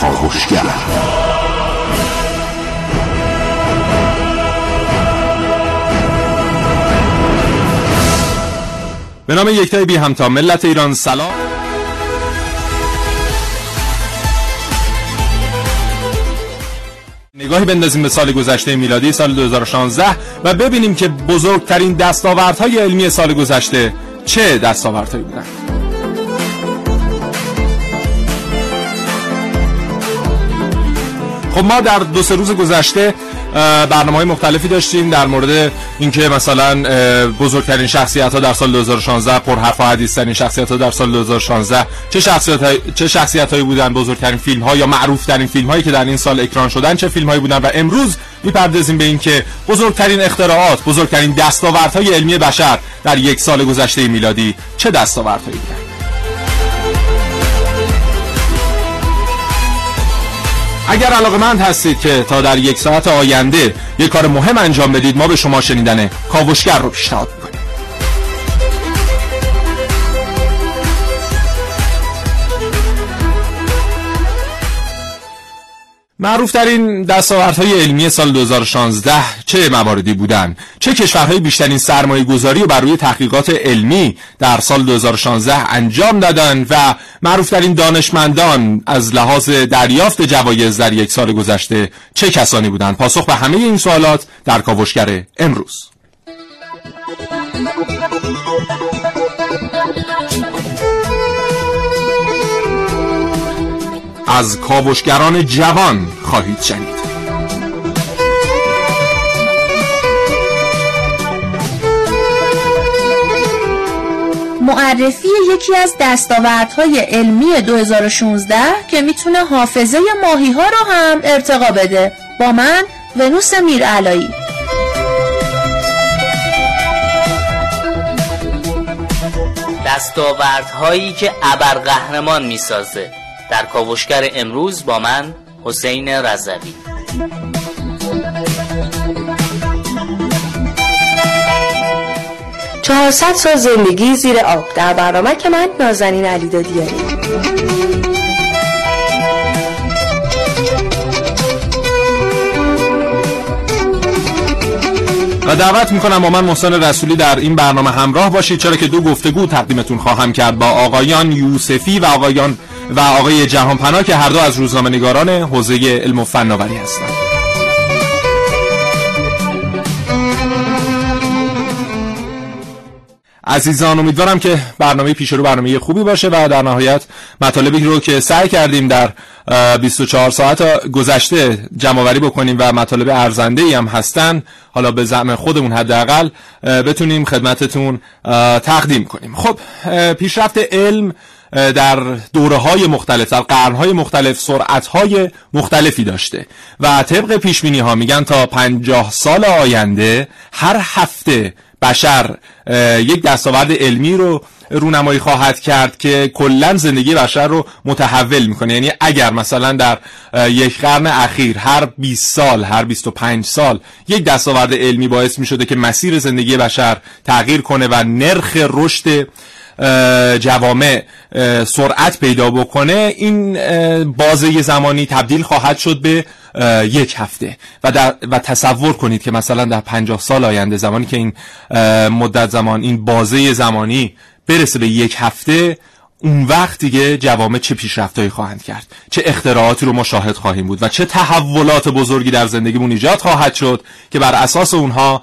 کاوشگر به نام یکتای بی همتا ملت ایران سلام. نگاهی بندازیم به سال گذشته میلادی سال 2016 و ببینیم که بزرگترین دستاوردهای علمی سال گذشته چه دستاوردهایی بودن. خب ما در دو سه روز گذشته برنامه های مختلفی داشتیم در مورد اینکه مثلا بزرگترین شخصیت ها در سال 2016 پر حرف و حدیث شخصیت ها در سال 2016 چه شخصیت های چه شخصیت هایی بودن بزرگترین فیلم ها یا معروف ترین فیلم هایی که در این سال اکران شدن چه فیلم هایی بودن؟ و امروز می‌پردازیم به اینکه بزرگترین اختراعات بزرگترین دستاوردهای علمی بشر در یک سال گذشته میلادی چه دستاوردهایی بودن؟ اگر علاقمند هستید که تا در یک ساعت آینده یک کار مهم انجام بدید ما به شما شنیدن کاوشگر رو پیشنهاد معروف ترین دستاوردهای علمی سال 2016 چه مواردی بودند؟ چه کشورهای بیشترین سرمایه گذاری بر روی تحقیقات علمی در سال 2016 انجام دادند و معروف ترین دانشمندان از لحاظ دریافت جوایز در یک سال گذشته چه کسانی بودند؟ پاسخ به همه این سوالات در کاوشگر امروز از کاوشگران جوان خواهید شنید. معرفی یکی از دستاوردهای علمی 2016 که می‌تونه حافظه ماهی ها رو هم ارتقا بده. با من ونوس میرعلایی. دستاوردهایی که ابرقهرمان می‌سازه. در کاوشگر امروز با من حسین رضوی. چهارصد سال زندگی زیر آب. در برنامه که من نازنین علی دادیاری و دعوت می‌کنم با من محسن رسولی در این برنامه همراه باشید. چرا که دو گفتگو تقدیمتون خواهم کرد با آقایان یوسفی و آقایان و آقای جهانپناه که هر دو از روزنامه نگاران حوزه علم و فناوری هستند. عزیزان امیدوارم که برنامه پیش رو برنامه خوبی باشه و در نهایت مطالبی رو که سعی کردیم در 24 ساعت گذشته جمعوری بکنیم و مطالب ارزنده ای هم هستن حالا به زعم خودمون حداقل بتونیم خدمتتون تقدیم کنیم. خب پیشرفت علم در دوره های مختلف در قرن های مختلف سرعت های مختلفی داشته. و طبق پیش ها میگن تا پنجاه سال آینده هر هفته بشر یک دستاورد علمی رو رونمایی خواهد کرد که کلا زندگی بشر رو متحول می‌کنه. یعنی اگر مثلا در یک قرن اخیر هر 20 سال هر 25 سال یک دستاورد علمی باعث می‌شده که مسیر زندگی بشر تغییر کنه و نرخ رشد جوامع سرعت پیدا بکنه این بازه زمانی تبدیل خواهد شد به یک هفته. و, در و تصور کنید که مثلا در پنجاه سال آینده زمانی که این مدت زمان این بازه زمانی برسه به یک هفته اون وقت دیگه جوامع چه پیشرفتایی خواهند کرد؟ چه اختراعاتی رو مشاهد خواهیم بود و چه تحولات بزرگی در زندگیمون ایجاد خواهد شد که بر اساس اونها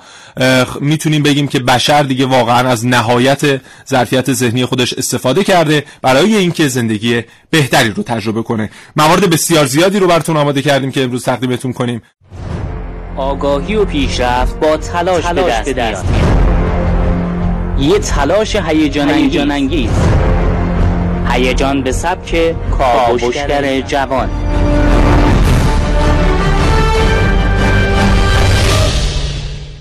می‌تونیم بگیم که بشر دیگه واقعا از نهایت ظرفیت ذهنی خودش استفاده کرده برای اینکه زندگی بهتری رو تجربه کنه. موارد بسیار زیادی رو براتون آماده کردیم که امروز تقدیمتون کنیم. آگاهی و پیشرفت با تلاش, تلاش به دست میاد. یه تلاش هیجان انگیز هیجان به سبک کاوشگر جوان.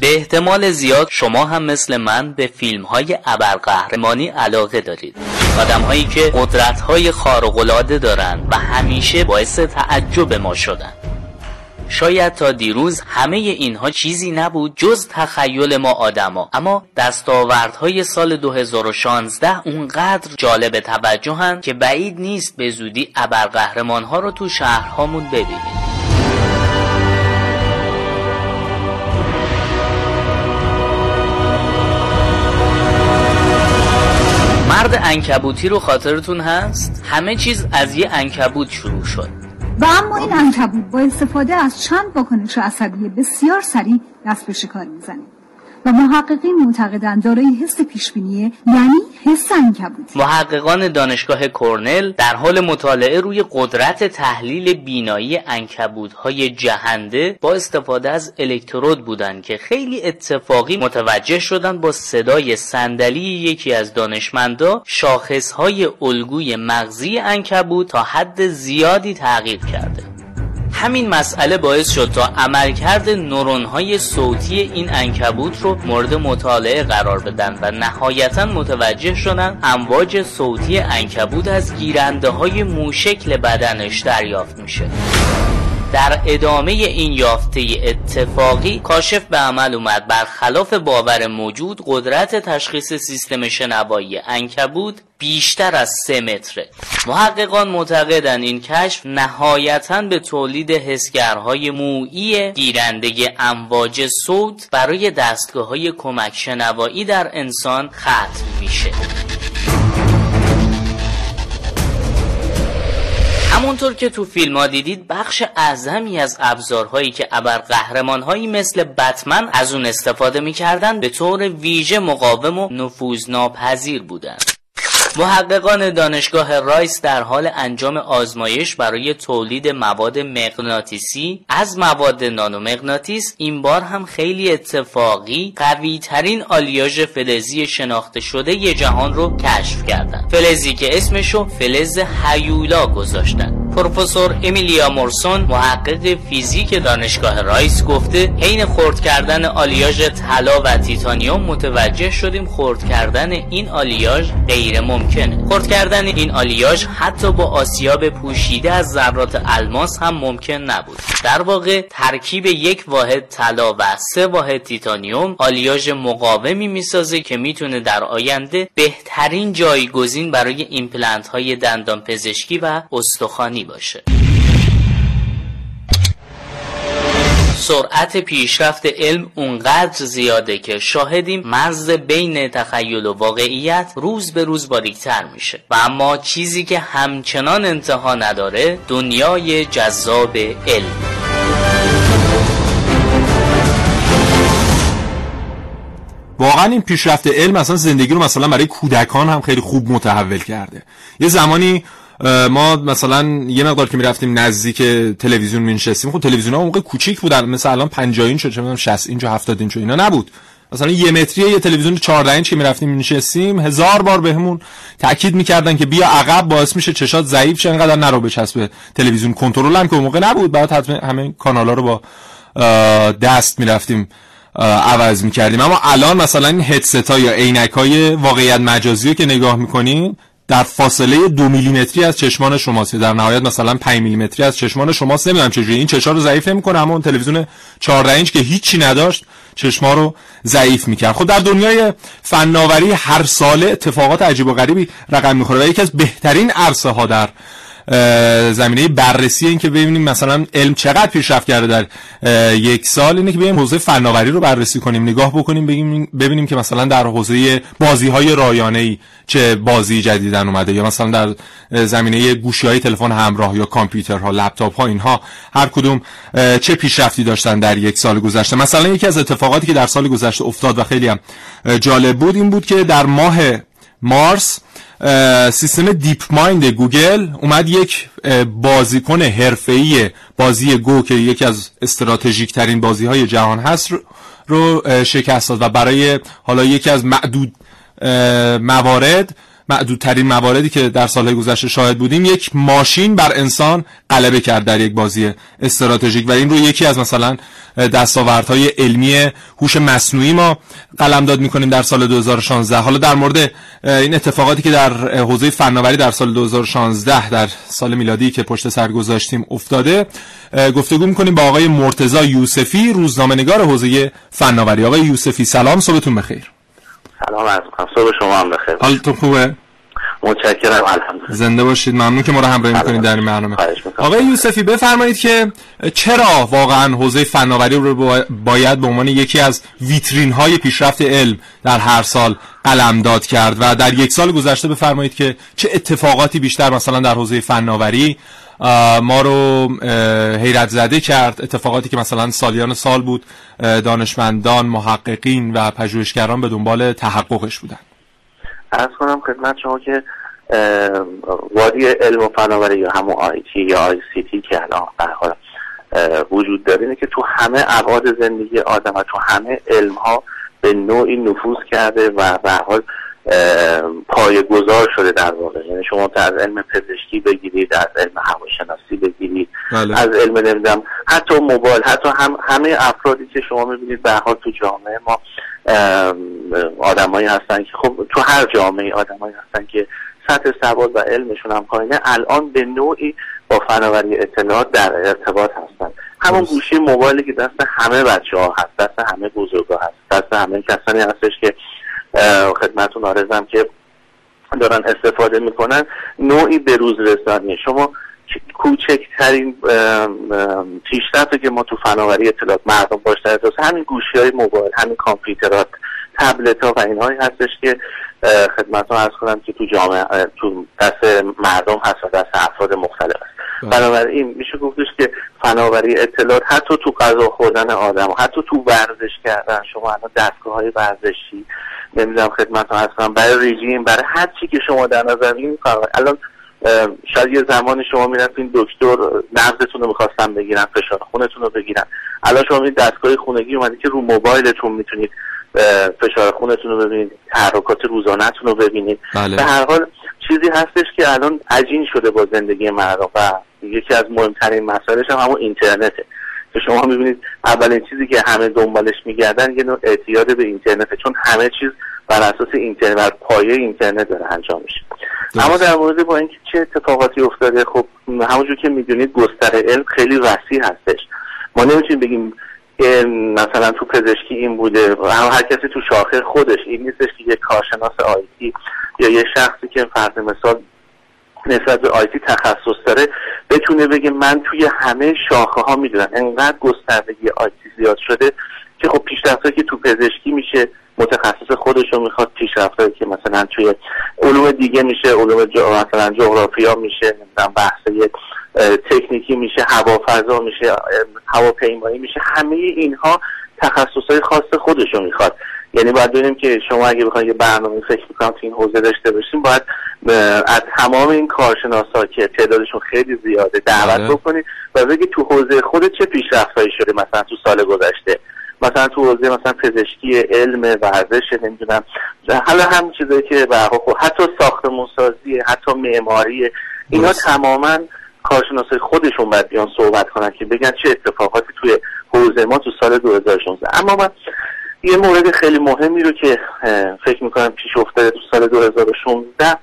به احتمال زیاد شما هم مثل من به فیلم های ابرقهرمانی علاقه دارید. آدم هایی که قدرت های خارقلاده دارند و همیشه باعث تعجب ما شدن شاید تا دیروز همه اینها چیزی نبود جز تخیل ما آدما. اما دستاوردهای سال 2016 اونقدر جالب توجهن که بعید نیست به زودی ابرقهرمانها رو تو شهرهامون ببینیم. مرد انکبوتی رو خاطرتون هست؟ همه چیز از یه انکبوت شروع شد. و اما این انکبوت با استفاده از چند واکنش عصبی بسیار سریع دست به شکار می‌زنه. و محققین معتقدند دارای حس پیشبینیه یعنی حس انکبوت. محققان دانشگاه کرنل در حال مطالعه روی قدرت تحلیل بینایی های جهنده با استفاده از الکترود بودند که خیلی اتفاقی متوجه شدند با صدای صندلی یکی از دانشمندا های الگوی مغزی انکبوت تا حد زیادی تغییر کرده. همین مسئله باعث شد تا عملکرد های صوتی این انکبوت رو مورد مطالعه قرار بدن و نهایتا متوجه شدن امواج صوتی انکبوت از گیرنده های موشکل بدنش دریافت میشه. در ادامه این یافته اتفاقی کاشف به عمل اومد. برخلاف باور موجود قدرت تشخیص سیستم شنوایی انکبود بیشتر از سه متره. محققان معتقدند این کشف نهایتا به تولید حسگرهای مویی گیرنده امواج صوت برای دستگاه های کمک شنوایی در انسان ختم میشه. همونطور که تو فیلم ها دیدید بخش اعظمی از ابزارهایی که ابر قهرمانهایی مثل بتمن از اون استفاده می‌کردن به طور ویژه مقاوم و نفوذناپذیر بودند محققان دانشگاه رایس در حال انجام آزمایش برای تولید مواد مغناطیسی از مواد نانومغناطیس این بار هم خیلی اتفاقی قوی ترین آلیاژ فلزی شناخته شده ی جهان رو کشف کردند. فلزی که اسمشو فلز هیولا گذاشتن. پروفسور امیلیا مورسون محقق فیزیک دانشگاه رایس گفته حین خرد کردن آلیاژ طلا و تیتانیوم متوجه شدیم خرد کردن این آلیاژ غیر ممکنه خرد کردن این آلیاژ حتی با آسیاب پوشیده از ذرات الماس هم ممکن نبود. در واقع ترکیب یک واحد طلا و سه واحد تیتانیوم آلیاژ مقاومی می‌سازه که می‌تونه در آینده بهترین جایگزین برای ایمپلنت های دندان پزشکی و استخوانی باشه. سرعت پیشرفت علم اونقدر زیاده که شاهدیم مرز بین تخیل و واقعیت روز به روز باریکتر میشه. و اما چیزی که همچنان انتها نداره دنیای جذاب علم. واقعا این پیشرفت علم مثلا زندگی رو مثلا برای کودکان هم خیلی خوب متحول کرده. یه زمانی ما مثلا یه مقدار که می‌رفتیم نزدیک تلویزیون مینشستیم خب تلویزیون ها موقع کوچیک بودن مثلا الان 50 اینچ چه می‌دونم 60 اینچ و 70 اینچ اینا نبود. مثلا یه متری یه تلویزیون 14 اینچ که می‌رفتیم مینشستیم هزار بار بهمون تاکید می‌کردن که بیا عقب باعث میشه چشات ضعیف شه انقدر نرو بچسبه تلویزیون. کنترل هم که موقع نبود بعد حتما همه کانالا رو با دست می‌رفتیم عوض می‌کردیم. اما الان مثلا این هدست ها یا عینک های واقعیت مجازی که نگاه می‌کنیم در فاصله دو میلیمتری از چشمان شماست. در نهایت مثلا 5 میلیمتری از چشمان شماست. نمی‌دونم چجوری. این چشا رو ضعیف نمی‌کنه اما اون تلویزیون 14 اینچ که هیچی نداشت چشما رو ضعیف می‌کرد. خب در دنیای فناوری هر ساله اتفاقات عجیب و غریبی رقم می‌خوره و یکی از بهترین عرصه ها در زمینه بررسی این که ببینیم مثلا علم چقدر پیشرفت کرده در یک سال اینه که بیایم حوزه فناوری رو بررسی کنیم نگاه بکنیم ببینیم ببینیم که مثلا در حوزه بازی های رایانه ای چه بازی جدیدن اومده یا مثلا در زمینه گوشی های تلفن همراه یا کامپیوترها لپتاپ ها اینها هر کدوم چه پیشرفتی داشتن در یک سال گذشته. مثلا یکی از اتفاقاتی که در سال گذشته افتاد و خیلی هم جالب بود این بود که در ماه مارس سیستم DeepMind گوگل اومد یک بازیکن حرفه‌ای بازی گو که یکی از استراتژیک ترین بازی های جهان هست رو شکست داد و برای حالا یکی از معدود موارد معدودترین مواردی که در سالهای گذشته شاهد بودیم یک ماشین بر انسان غلبه کرد در یک بازی استراتژیک. و این رو یکی از مثلا دستاوردهای علمی هوش مصنوعی ما قلمداد می‌کنیم در سال 2016 حالا در مورد این اتفاقاتی که در حوزه فناوری در سال 2016 در سال میلادی که پشت سر گذاشتیم افتاده گفتگو می‌کنیم با آقای مرتزا یوسفی روزنامه نگار حوزه فناوری. آقای یوسفی سلام صبحتون بخیر. سلام عرض صبح شما هم بخیر. حالتون خوبه؟ متشکرم الحمدلله. زنده باشید. ممنون که ما رو همراهی می‌کنید در این برنامه. آقای یوسفی بفرمایید که چرا واقعا حوزه فناوری رو باید به عنوان یکی از ویترین های پیشرفت علم در هر سال قلمداد کرد؟ و در یک سال گذشته بفرمایید که چه اتفاقاتی بیشتر مثلا در حوزه فناوری ما رو حیرت زده کرد اتفاقاتی که مثلا سالیان سال بود دانشمندان محققین و پژوهشگران به دنبال تحققش بودن. ارز کنم خدمت شما که وادی علم و فناوری یا همون آیتی یا آی سی تی که الان وجود داره اینه که تو همه ابعاد زندگی آدم و تو همه علم ها به نوعی نفوذ کرده و به حال پای گذار شده در واقع. یعنی شما از علم پزشکی بگیرید از علم هواشناسی بگیرید. بله. از علم نمی‌دونم حتی موبایل حتی هم همه افرادی که شما می‌بینید به حال تو جامعه ما آدمایی هستن که خب تو هر جامعه آدمایی هستن که سطح سواد و علمشون هم پایینه. الان به نوعی با فناوری اطلاعات در ارتباط هستن. همون گوشی موبایلی که دست همه بچه ها هست دست همه بزرگ ها هست دست همه کسانی هستش که خدمتون آرزم که دارن استفاده می‌کنن. نوعی به روز رسانی. شما کوچکترین پیشرفتی که ما تو فناوری اطلاعات مردم باش در همین گوشی های موبایل همین کامپیوترات تبلت ها و اینهایی هستش که خدمت ها ارز کنم که تو جامعه تو دست مردم هست و دست افراد مختلف هست. بله. بنابراین میشه گفتش که فناوری اطلاعات حتی تو غذا خوردن آدم حتی تو ورزش کردن شما الان دستگاه های ورزشی نمی‌دونم خدمت ها هستم برای رژیم برای هر چی که شما در نظر می‌گیرید الان شاید یه زمانی شما می‌رفتین دکتر نبضتون رو می‌خواستن بگیرن فشار خونتون رو بگیرن. الان شما میرید دستگاه خونگی اومدی که رو موبایلتون می‌تونید فشار خونتون رو ببینید تحرکات روزانهتون رو ببینید. بله. به هر حال چیزی هستش که الان عجین شده با زندگی مردم و یکی از مهمترین مسائلش هم همون اینترنته. که شما می‌بینید اولین چیزی که همه دنبالش میگردن یه نوع اعتیاد به اینترنته چون همه چیز بر اساس اینترنت بر پایه اینترنت داره انجام میشه. اما در مورد با اینکه چه اتفاقاتی افتاده خب همونجور که می‌دونید گستره علم خیلی وسیع هستش. ما نمی‌تونیم بگیم مثلا تو پزشکی این بوده هم هر کسی تو شاخه خودش این نیستش که یک کارشناس آیتی یا یه شخصی که فرض مثال نسبت به آیتی تخصص داره بتونه بگه من توی همه شاخه ها می‌دونم انقدر گستردگی آیتی زیاد شده که خب پیشرفت که تو پزشکی میشه متخصص خودش رو می‌خواد پیشرفت که مثلا توی علوم دیگه میشه علوم مثلا جغرافیا میشه نمی‌دونم بحث تکنیکی میشه هوافضا میشه هواپیمایی میشه همه اینها تخصص خاص خودش رو می‌خواد. یعنی باید ببینیم که شما اگه بخواید یه برنامه فکر می‌کنم تو این حوزه داشته باشیم باید از تمام این کارشناسا که تعدادشون خیلی زیاده دعوت بله. بکنید و بگید تو حوزه خود چه پیشرفتهایی شده مثلا تو سال گذشته؟ مثلا تو حوزه مثلا پزشکی علم ورزش نمی‌دونم حالا هم چیزایی که به حتی ساختمون سازی حتی معماری اینا تماما کارشناسای خودشون باید بیان صحبت کنن که بگن چه اتفاقاتی توی حوزه ما تو سال 2016 اما من یه مورد خیلی مهمی رو که فکر می‌کنم پیش افتاده تو سال 2016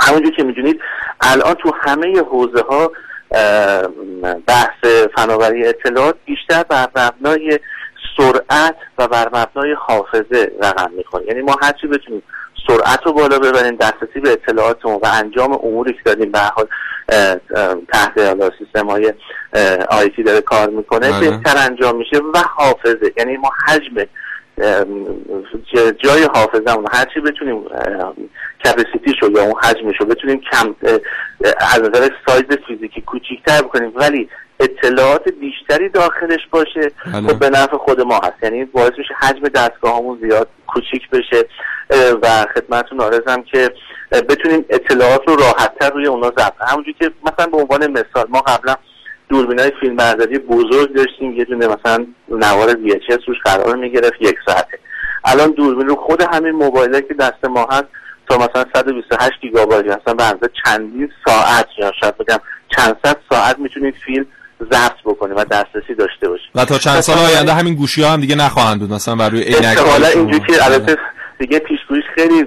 همونجور که می‌دونید الان تو همه حوزه ها بحث فناوری اطلاعات بیشتر بر مبنای سرعت و بر مبنای حافظه رقم می‌کنه یعنی ما هرچی بتونیم سرعت رو بالا ببریم دسترسی به اطلاعاتمون و انجام اموری که داریم به حال تحت سیستم های آیتی داره کار می‌کنه بله. بهتر انجام میشه و حافظه یعنی ما حجم جای حافظه هرچی بتونیم کپسیتیش رو یا اون حجمش رو بتونیم کم از نظر سایز فیزیکی کوچیکتر بکنیم. ولی اطلاعات بیشتری داخلش باشه بله. خب به نفع خود ما هست. یعنی باعث میشه حجم دستگاه زیاد کوچیک بشه. و خدمتتون آرزم که بتونیم اطلاعات رو راحتتر روی اونا ضبط همونجوری که مثلا به عنوان مثال ما قبلا دوربینای فیلم برداری بزرگ داشتیم. یه دونه مثلا نوار VHS روش قرار می‌گرفت یک ساعته. الان دوربین رو خود همین موبایل که دست ما هست تا مثلا 128 گیگابایت مثلا به اندازه چندین ساعت یا شاید بگم چند صد ساعت می‌تونید فیلم ضبط بکنید و دسترسی داشته باشید. و تا چند سال آینده همین گوشی ها هم دیگه نخواهند بود مثلا بر روی عینک حالا اینجوری که البته دیگه پیشگوییش خیلی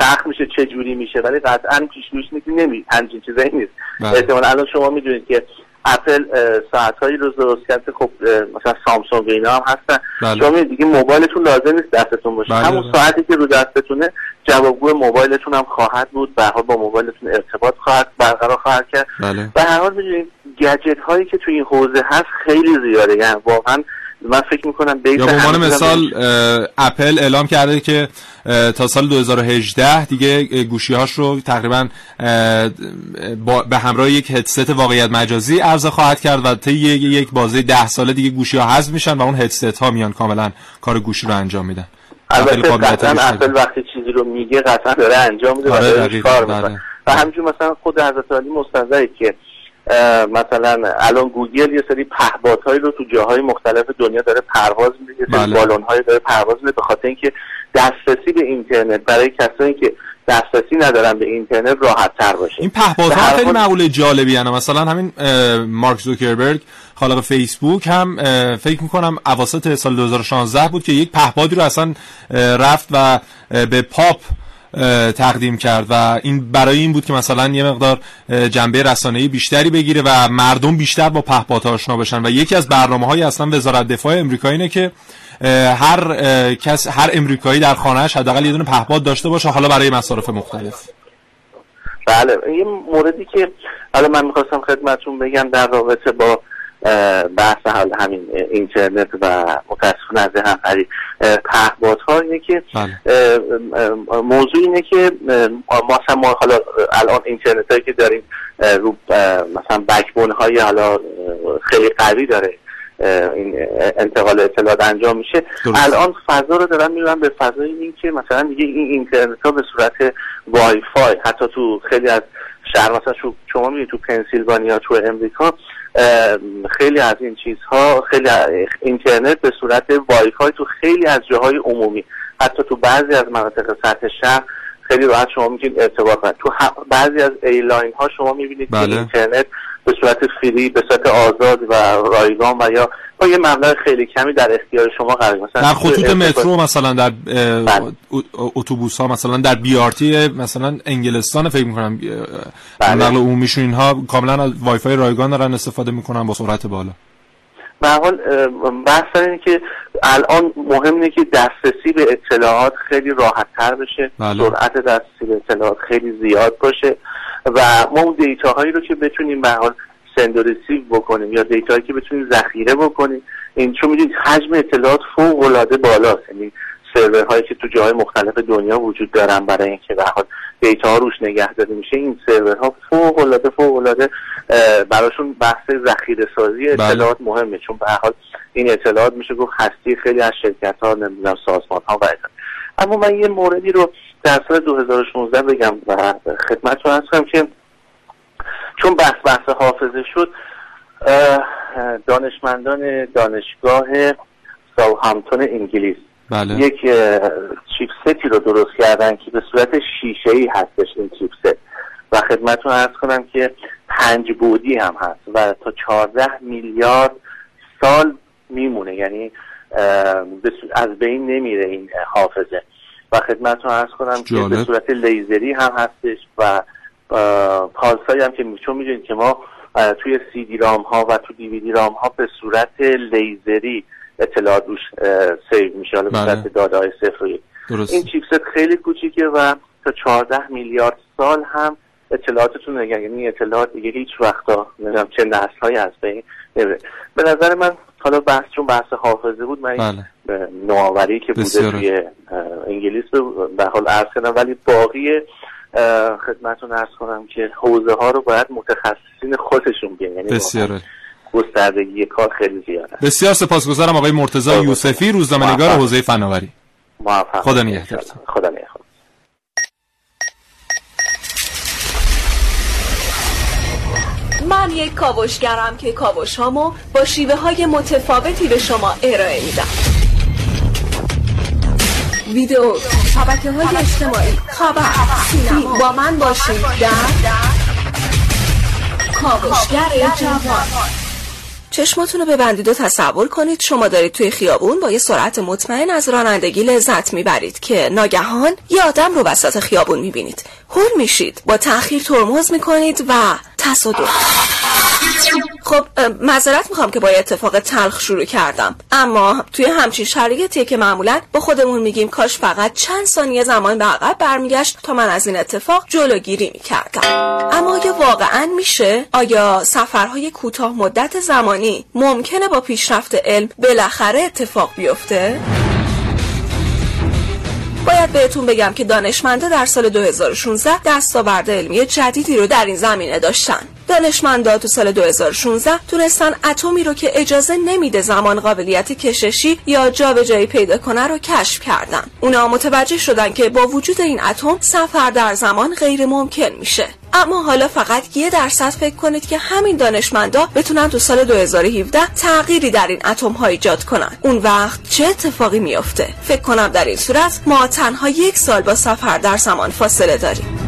سخت میشه چه جوری میشه ولی قطعا پیشگوییش نمی همچین چیزایی نیست. بله. احتمال الان شما می‌دونید که اپل ساعت هایی رو درست کرده خب مثلا سامسونگ اینا هم هستن بله. شما دیگه موبایلتون لازم نیست دستتون باشه بله، همون. ساعتی که رو دستتونه جوابگو موبایلتون هم خواهد بود به هر حال با موبایلتون ارتباط خواهد برقرار خواهد کرد بله. به هر حال می‌دونید گجت هایی که توی این حوزه هست خیلی زیاده یعنی واقعا من فکر می‌کنم یا به عنوان مثال اپل اعلام کرده که تا سال 2018 دیگه گوشی هاش رو تقریبا به همراه یک هدست واقعیت مجازی عرضه خواهد کرد و طی یک بازه ده ساله دیگه گوشی ها حذف میشن و اون هدست ها میان کاملا کار گوشی رو انجام میدن. البته اپل قطعا وقتی چیزی رو میگه قطعا داره انجام میده و آره، کار بله. می‌کنه و همینجور مثلا خود حضرت علی مستنزهی که مثلا الان گوگل یه سری پهپادهایی رو تو جاهای مختلف دنیا داره پرواز میده یه سری بله. بالون‌هایی داره پرواز میده به خاطر اینکه دسترسی به اینترنت برای کسایی که دسترسی ندارن به اینترنت راحت تر باشه این پهپادها خیلی مقوله جالبی هن. مثلا همین مارک زوکربرگ خالق فیسبوک هم فکر می‌کنم اواسط سال 2016 بود که یک پهپادی رو اصلا رفت و به پاپ تقدیم کرد و این برای این بود که مثلا یه مقدار جنبه رسانه‌ای بیشتری بگیره و مردم بیشتر با پهپادها آشنا بشن و یکی از برنامه های اصلا وزارت دفاع امریکا اینه که هر کس هر امریکایی در خانهش حداقل یه دونه پهپاد داشته باشه حالا برای مصارف مختلف. بله یه موردی که حالا من می‌خواستم خدمتون بگم در رابطه با بحث حال همین اینترنت و متاسفانه از هم خرید پهپادها اینه که بله. موضوع اینه که ما مثلا ما حالا الان اینترنت هایی که داریم رو مثلا بکبون های حالا خیلی قوی داره این انتقال اطلاعات انجام میشه درست. الان فضا رو دارن میرن به فضای این که مثلا دیگه این اینترنت ها به صورت وای فای حتی تو خیلی از شهر مثلا شما می‌بینید تو پنسیلوانیا تو امریکا خیلی از این چیزها خیلی اینترنت به صورت وای فای تو خیلی از جاهای عمومی حتی تو بعضی از مناطق سطح شهر خیلی راحت شما می‌تونید ارتباط کنید تو بعضی از airline ها شما می‌بینید بله. که اینترنت به صورت free به صورت آزاد و رایگان و یا با یه مبلغ خیلی کمی در اختیار شما قرار. مثلا در خطوط مترو مثلا در بله. اتوبوس ها مثلا در BRT مثلا انگلستان فکر می‌کنم بله. نقل عمومیشون اینها کاملا از وای فای رایگان دارن استفاده می‌کنن با سرعت بالا به هر حال بحث اینه که الان مهم اینه که دسترسی به اطلاعات خیلی راحت تر بشه بله. سرعت دسترسی به اطلاعات خیلی زیاد باشه و ما اون دیتاهایی رو که بتونیم به حال سند بکنیم یا دیتاهایی که بتونیم ذخیره بکنیم. این چون می‌دونید حجم اطلاعات فوق العاده بالاست. یعنی سرورهایی که تو جاهای مختلف دنیا وجود دارن برای اینکه به حال دیتا ها روش نگهداری میشه این سرورها فوق العاده فوق العاده براشون بحث ذخیره سازی اطلاعات مهمه. چون به حال این اطلاعات میشه گفت هستی خیلی از شرکت ها نمی‌دونم سازمان ها و. اما من یه موردی رو در سال 2016 بگم و خدمتتون هستم که چون بحث بحث حافظه شد دانشمندان دانشگاه ساوهامپتون انگلیس بله. یک چیپستی رو درست کردن که به صورت شیشه ای هستش این چیپست. و خدمتتون ارز کنم که پنج بودی هم هست و تا 14 میلیارد سال میمونه. یعنی از بین نمیره این حافظه. و خدمتتون ارز کنم که به. صورت لیزری هم هستش و پالسایی هم که چون می‌دونید که ما توی سی دی رام ها و تو دی وی دی رام ها به صورت لیزری اطلاعات روش سیو میشه حالا به بله. صورت داده های صفر این چیپست خیلی کوچیکه و تا 14 میلیارد سال هم اطلاعاتتون نگه یعنی اطلاعات دیگه هیچ وقتا نمی‌دونم چه نسل های از بین نمیره به نظر من حالا بحث چون بحث حافظه بود من بله نوآوری که بوده توی انگلیس به حال عرض کردم ولی باقی اه، خدمتتون عرض کنم که حوزه ها رو باید متخصصین خودشون بیان یعنی بسیار گستردگی کار خیلی زیاده بسیار سپاسگزارم آقای مرتضی. یوسفی روزنامه‌نگار. حوزه فناوری موفق خدا. نگهدارتون. خدا نگهدار من یک کاوشگرم که کاوش هامو با شیوه های متفاوتی به شما ارائه میدم. ویدیو شبکه های اجتماعی خبر سینما. با من باشید در کاوشگر جوان. چشماتون رو ببندید و تصور کنید شما دارید توی خیابون با یه سرعت مطمئن از رانندگی لذت می‌برید که ناگهان یه آدم رو وسط خیابون می‌بینید. هول میشید. با تأخیر ترمز می‌کنید و تصادف. خب معذرت می‌خوام که با اتفاق تلخ شروع کردم. اما توی همچین شرایطی که معمولا با خودمون میگیم کاش فقط چند ثانیه زمان به عقب برمیگشت تا من از این اتفاق جلوگیری می‌کردم. اما آیا واقعا میشه؟ آیا سفرهای کوتاه مدت زمانی ممکنه با پیشرفت علم بالاخره اتفاق بیفته؟ بهتون بگم که دانشمندا در سال 2016 دستاورد علمی جدیدی رو در این زمینه داشتن. دانشمندا تو سال 2016 تونستن اتمی رو که اجازه نمیده زمان قابلیت کششی یا جابجایی پیدا کنه رو کشف کردن. اونا متوجه شدن که با وجود این اتم سفر در زمان غیر ممکن میشه. اما حالا فقط یه درصد فکر کنید که همین دانشمندا بتونن تو سال 2017 تغییری در این اتم ها ایجاد کنن. اون وقت چه اتفاقی میافته؟ فکر کنم در این صورت ما تنها یک سال با سفر در زمان فاصله داریم.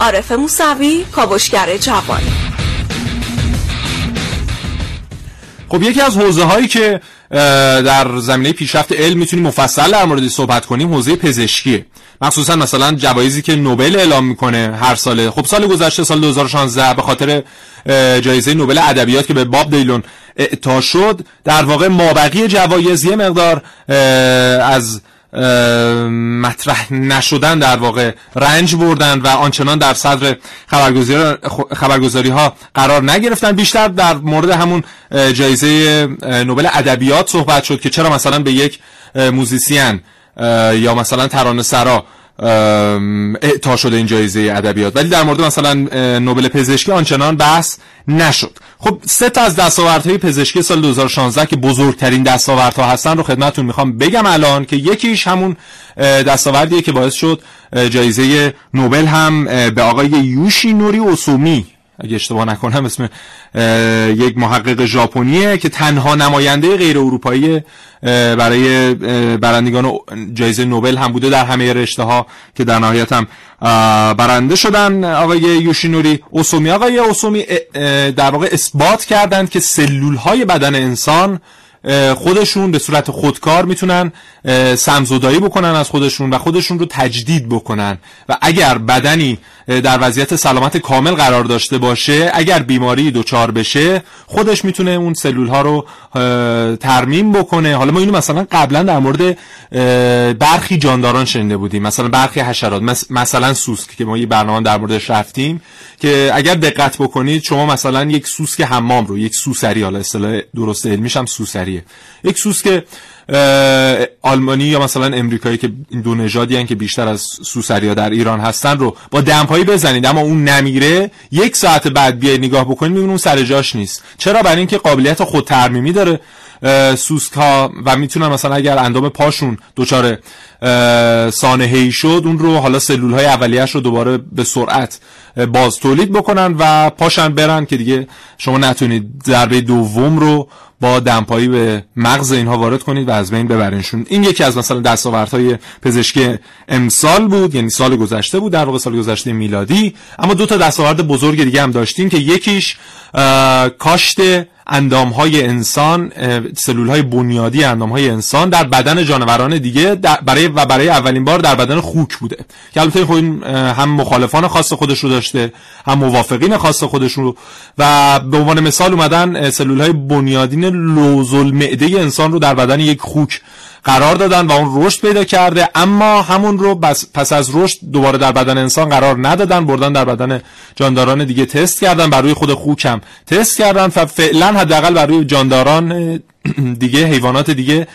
عارف موسوی کاوشگر جوان. خب یکی از حوزه هایی که در زمینه پیشرفت علم می‌تونیم مفصل در موردش صحبت کنیم حوزه پزشکیه. مخصوصا مثلا جوایزی که نوبل اعلام می‌کنه هر ساله. خب سال گذشته سال 2016 به خاطر جایزه نوبل ادبیات که به باب دیلون اعطا شد در واقع مابقی جوایز یه مقدار از مطرح نشدن در واقع رنج بردن و آنچنان در صدر خبرگزاری, ها قرار نگرفتن. بیشتر در مورد همون جایزه نوبل ادبیات صحبت شد که چرا مثلا به یک موزیسین یا مثلا ترانه سرا اعطا شده این جایزه ادبیات. ولی در مورد مثلا نوبل پزشکی آنچنان بحث نشد. خب سه تا از دستاوردهای پزشکی سال 2016 که بزرگترین دستاوردها هستن رو خدمتتون می‌خوام بگم الان که یکیش همون دستاوردیه که باعث شد جایزه نوبل هم به آقای یوشی نوری اوسومی اگه اشتباه نکنم اسم یک محقق ژاپنیه که تنها نماینده غیر اروپایی برای برندگان جایزه نوبل هم بوده در همه رشته ها که در نهایت هم برنده شدن. آقای یوشینوری اوسومی آقای اوسومی در واقع اثبات کردند که سلول های بدن انسان خودشون به صورت خودکار می‌تونن سمزدایی بکنن از خودشون و خودشون رو تجدید بکنن. و اگر بدنی در وضعیت سلامت کامل قرار داشته باشه اگر بیماری دچار بشه خودش می‌تونه اون سلول ها رو ترمیم بکنه. حالا ما اینو مثلا قبلا در مورد برخی جانداران شنیده بودیم. مثلا برخی حشرات مثلا سوسک که ما یه برنامه در موردش رفتیم که اگر دقت بکنید شما مثلا یک سوسک حمام رو یک سوسری حالا اصطلاح درست علمیش هم یک سوسک آلمانی یا مثلا امریکایی که این دو نژادی که بیشتر از سوسریا در ایران هستن رو با دمپایی بزنید اما اون نمیره یک ساعت بعد بیاید نگاه بکنید می‌بینید اون سر جاش نیست. چرا؟ برای اینکه قابلیت خود ترمیمی داره. سوسک ها و می‌تونن مثلا اگر اندام پاشون دچار سانحه‌ای شد اون رو حالا سلول های اولیش رو دوباره به سرعت باز تولید بکنن و پاشن برن که دیگه شما نتونید ضربه دوم رو با دمپایی به مغز اینها وارد کنید و از بین ببرینشون. این یکی از مثلا دستاوردهای پزشکی امسال بود یعنی سال گذشته بود در واقع سال گذشته میلادی. اما دو تا دستاورد بزرگ دیگه هم داشتیم که یکیش کاشت اندام های انسان سلول های بنیادی اندام های انسان در بدن جانوران دیگه برای و برای اولین بار در بدن خوک بوده. که البته خب هم مخالفان خاص خودش رو داشته هم موافقین خاص خودش رو. و به عنوان مثال اومدن سلول های بنیادین لوز المعده انسان رو در بدن یک خوک قرار دادن و اون رشد پیدا کرده اما همون رو پس از رشد دوباره در بدن انسان قرار ندادن بردن در بدن جانداران دیگه تست کردن بر روی خود خوکم. تست کردن و فعلا حداقل بر روی جانداران دیگه حیوانات دیگه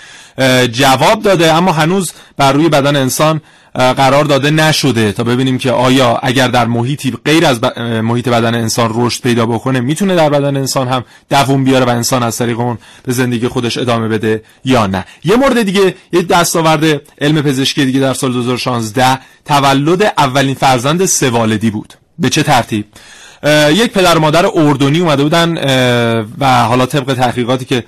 جواب داده اما هنوز بر روی بدن انسان قرار داده نشده تا ببینیم که آیا اگر در محیطی غیر از محیط بدن انسان رشد پیدا بکنه می‌تونه در بدن انسان هم دووم بیاره و انسان از طریق اون به زندگی خودش ادامه بده یا نه. یه مورد دیگه یه دستاورد علم پزشکی دیگه در سال 2016 تولد اولین فرزند سوالدی بود. به چه ترتیب؟ یک پدر و مادر اردنی اومده بودن و حالا طبق تحقیقاتی که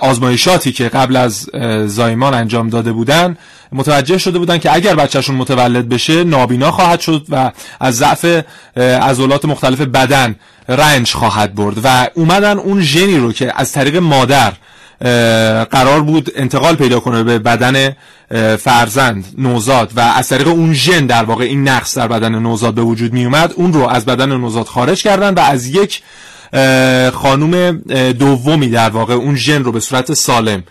آزمایشاتی که قبل از زایمان انجام داده بودن متوجه شده بودن که اگر بچهشون متولد بشه نابینا خواهد شد و از ضعف عضلات مختلف بدن رنج خواهد برد. و اومدن اون ژنی رو که از طریق مادر قرار بود انتقال پیدا کنه به بدن فرزند نوزاد و از طریق اون ژن در واقع این نقص در بدن نوزاد به وجود می اومد اون رو از بدن نوزاد خارج کردن و از یک خانوم دومی در واقع اون ژن رو به صورت سالم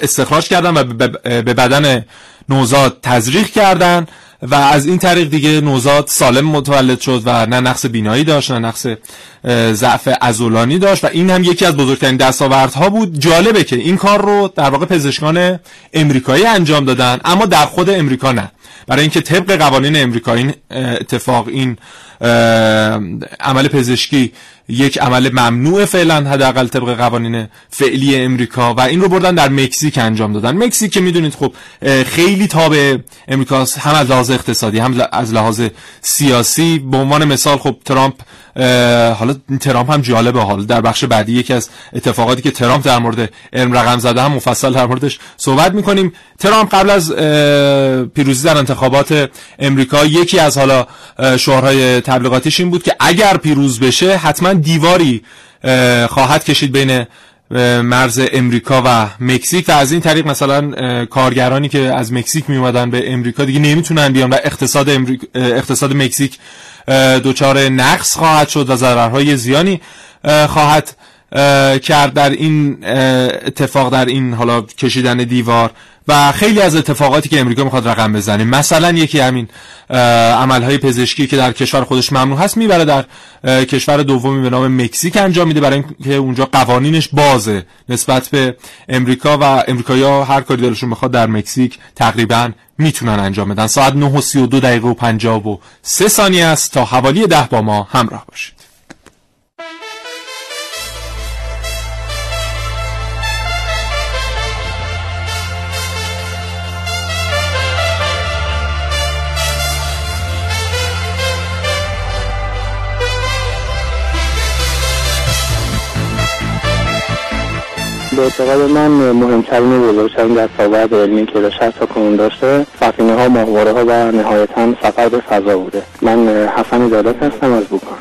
استخراج کردن و به بدن نوزاد تزریق کردن. و از این طریق دیگه نوزاد سالم متولد شد و نه نقص بینایی داشت نه نقص ضعف ازولانی داشت و این هم یکی از بزرگترین دستاوردها بود. جالبه که این کار رو در واقع پزشکان امریکایی انجام دادن اما در خود امریکا نه. برای اینکه طبق قوانین امریکا این اتفاق این عمل پزشکی یک عمل ممنوع فعلا حداقل طبق قوانین فعلی امریکا و این رو بردن در مکزیک انجام دادن. مکزیک که می‌دونید خب خیلی تابع امریکاست هم از لحاظ اقتصادی هم از لحاظ سیاسی. به عنوان مثال خب ترامپ حالا ترامپ هم جالبه حال. در بخش بعدی یکی از اتفاقاتی که ترامپ در مورد علم رقم زده هم مفصل در موردش صحبت می‌کنیم. ترامپ قبل از پیروزی در انتخابات امریکا یکی از حالا شعارهای تبلیغاتیش این بود که اگر پیروز بشه حتما دیواری خواهد کشید بین مرز امریکا و مکزیک و از این طریق مثلا کارگرانی که از مکزیک می اومدن به امریکا دیگه نمی‌تونن بیان و اقتصاد اقتصاد مکزیک دچار نقص خواهد شد و ضررهای زیانی خواهد کرد در این اتفاق در این حالا کشیدن دیوار. و خیلی از اتفاقاتی که امریکا می‌خواد رقم بزنه مثلا یکی همین عملهای پزشکی که در کشور خودش ممنوع هست می‌بره در کشور دومی به نام مکزیک انجام میده برای اینکه اونجا قوانینش بازه نسبت به امریکا و امریکایی‌ها هر کاری دلشون بخواد در مکزیک تقریبا می‌تونن انجام بدن. ساعت 9 و 32 دقیقه و 53 ثانیه است. تا حوالی ده با ما همراه باشید. به اعتقاد من مهمترین و بزرگترین دستاورد علمی که بشر تا کنون داشته سفینه ها ماهواره ها و نهایتا سفر به فضا بوده. من حسن دادت هستم از بوکان.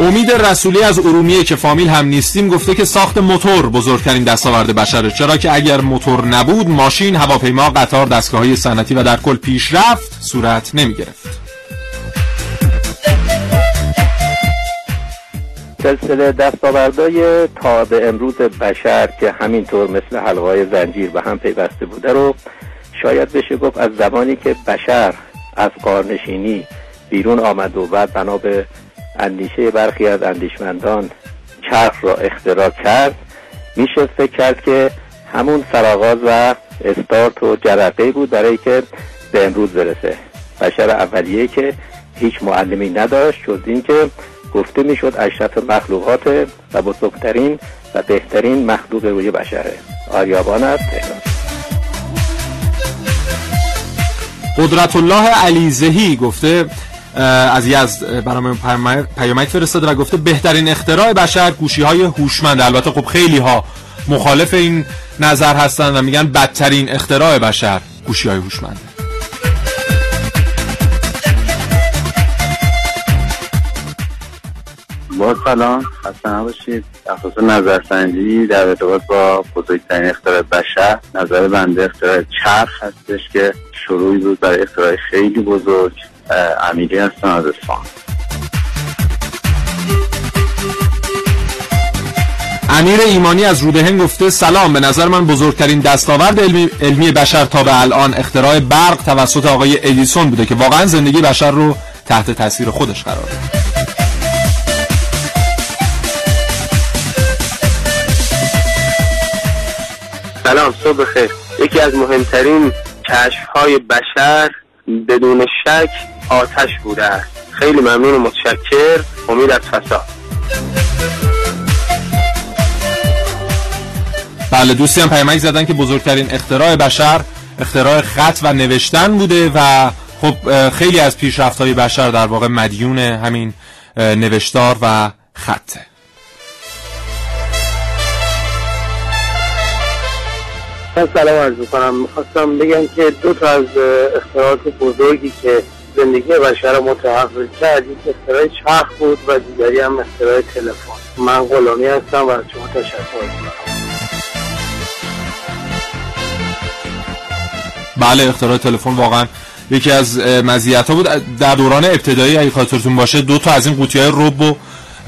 امید رسولی از ارومیه که فامیل هم نیستیم گفته که ساخت موتور بزرگترین دستاورد بشره چرا که اگر موتور نبود ماشین هواپیما قطار دستگاه های صنعتی و در کل پیشرفت صورت نمی گرفت سلسله دستاوردهای تا به امروز بشر که همینطور مثل حلقای زنجیر به هم پیوسته بوده رو شاید بشه گفت از زمانی که بشر از قارنشینی بیرون آمد و بعد بنا به اندیشه برخی از اندیشمندان چرخ را اختراع کرد میشه فکر کرد که همون سرآغاز و استارت و جرقه بود برای که به امروز برسه. بشر اولیه که هیچ معلمی نداشت جز اینکه گفته می‌شد اشرف مخلوقات و بزرگترین و بهترین مخلوق روی بشره. آریابان است قدرت الله علیزهی گفته از یزد برنامه پیامک فرستاده و گفته بهترین اختراع بشر گوشی های هوشمند. البته خب خیلی ها مخالف این نظر هستن و میگن بدترین اختراع بشر گوشی های هوشمند. با سلام خسته نباشید. اساس نظرسنجی در ارتباط با بزرگترین اختراع بشر نظر بنده اختراع چرخ هستش که شروعی بود برای اختراع خیلی بزرگ امیری هستم از اصفهان امیر ایمانی از رودهن گفته سلام به نظر من بزرگترین دستاورد علمی, علمی بشر تا به الان اختراع برق توسط آقای ادیسون بوده که واقعا زندگی بشر رو تحت تاثیر خودش قرار داد سلام صبح خیر. یکی از مهمترین کشف های بشر بدون شک آتش بوده است. خیلی ممنون و متشکر امید از فساد. بله دوستی هم پیامک زدن که بزرگترین اختراع بشر اختراع خط و نوشتن بوده و خب خیلی از پیشرفت های بشر در واقع مدیون همین نوشتار و خطه. سلام عرض کنم می‌خواستم بگم که دو تا از اختراعات بزرگی که زندگی بشر رو متحول کرد یک اختراع چرخ بود و دیگری هم اختراع تلفن. من غلامی هستم و از شما تشکر بله اختراع تلفن واقعا یکی از مزیت ها بود. در دوران ابتدایی اگه خاطرتون باشه دو تا از این قوطی های روبو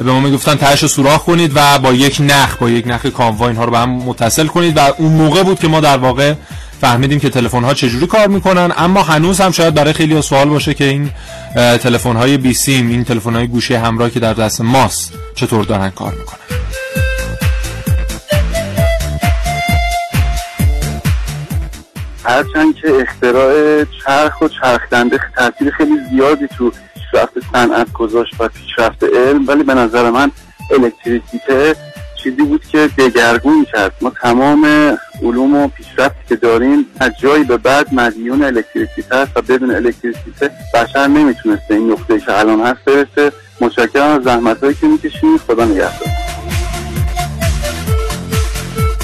به ما می‌گفتن تهش سوراخ کنید و با یک نخ با یک نخ کاموا اینها رو به هم متصل کنید و اون موقع بود که ما در واقع فهمیدیم که تلفن ها چجوری کار می‌کنن. اما هنوز هم شاید برای خیلی سوال باشه که این تلفن های بی سیم این تلفن های گوشه همراه که در دست ماست چطور دارن کار می‌کنن. هرچند که اختراع چرخ و چرخدنده تاثیر خیلی زیادی تو پیشرفت صنعت گذاشت و پیشرفت علم ولی به نظر من الکتریسیته چیزی بود که دگرگون کرد. ما تمام علوم و پیشرفتی که داریم از جایی به بعد مدیون الکتریسیته است و بدون الکتریسیته بشر نمی‌تونسته این نقطه که الان هست برسه. متشکرم از زحمت هایی که می‌کشیم خدا نگهدار.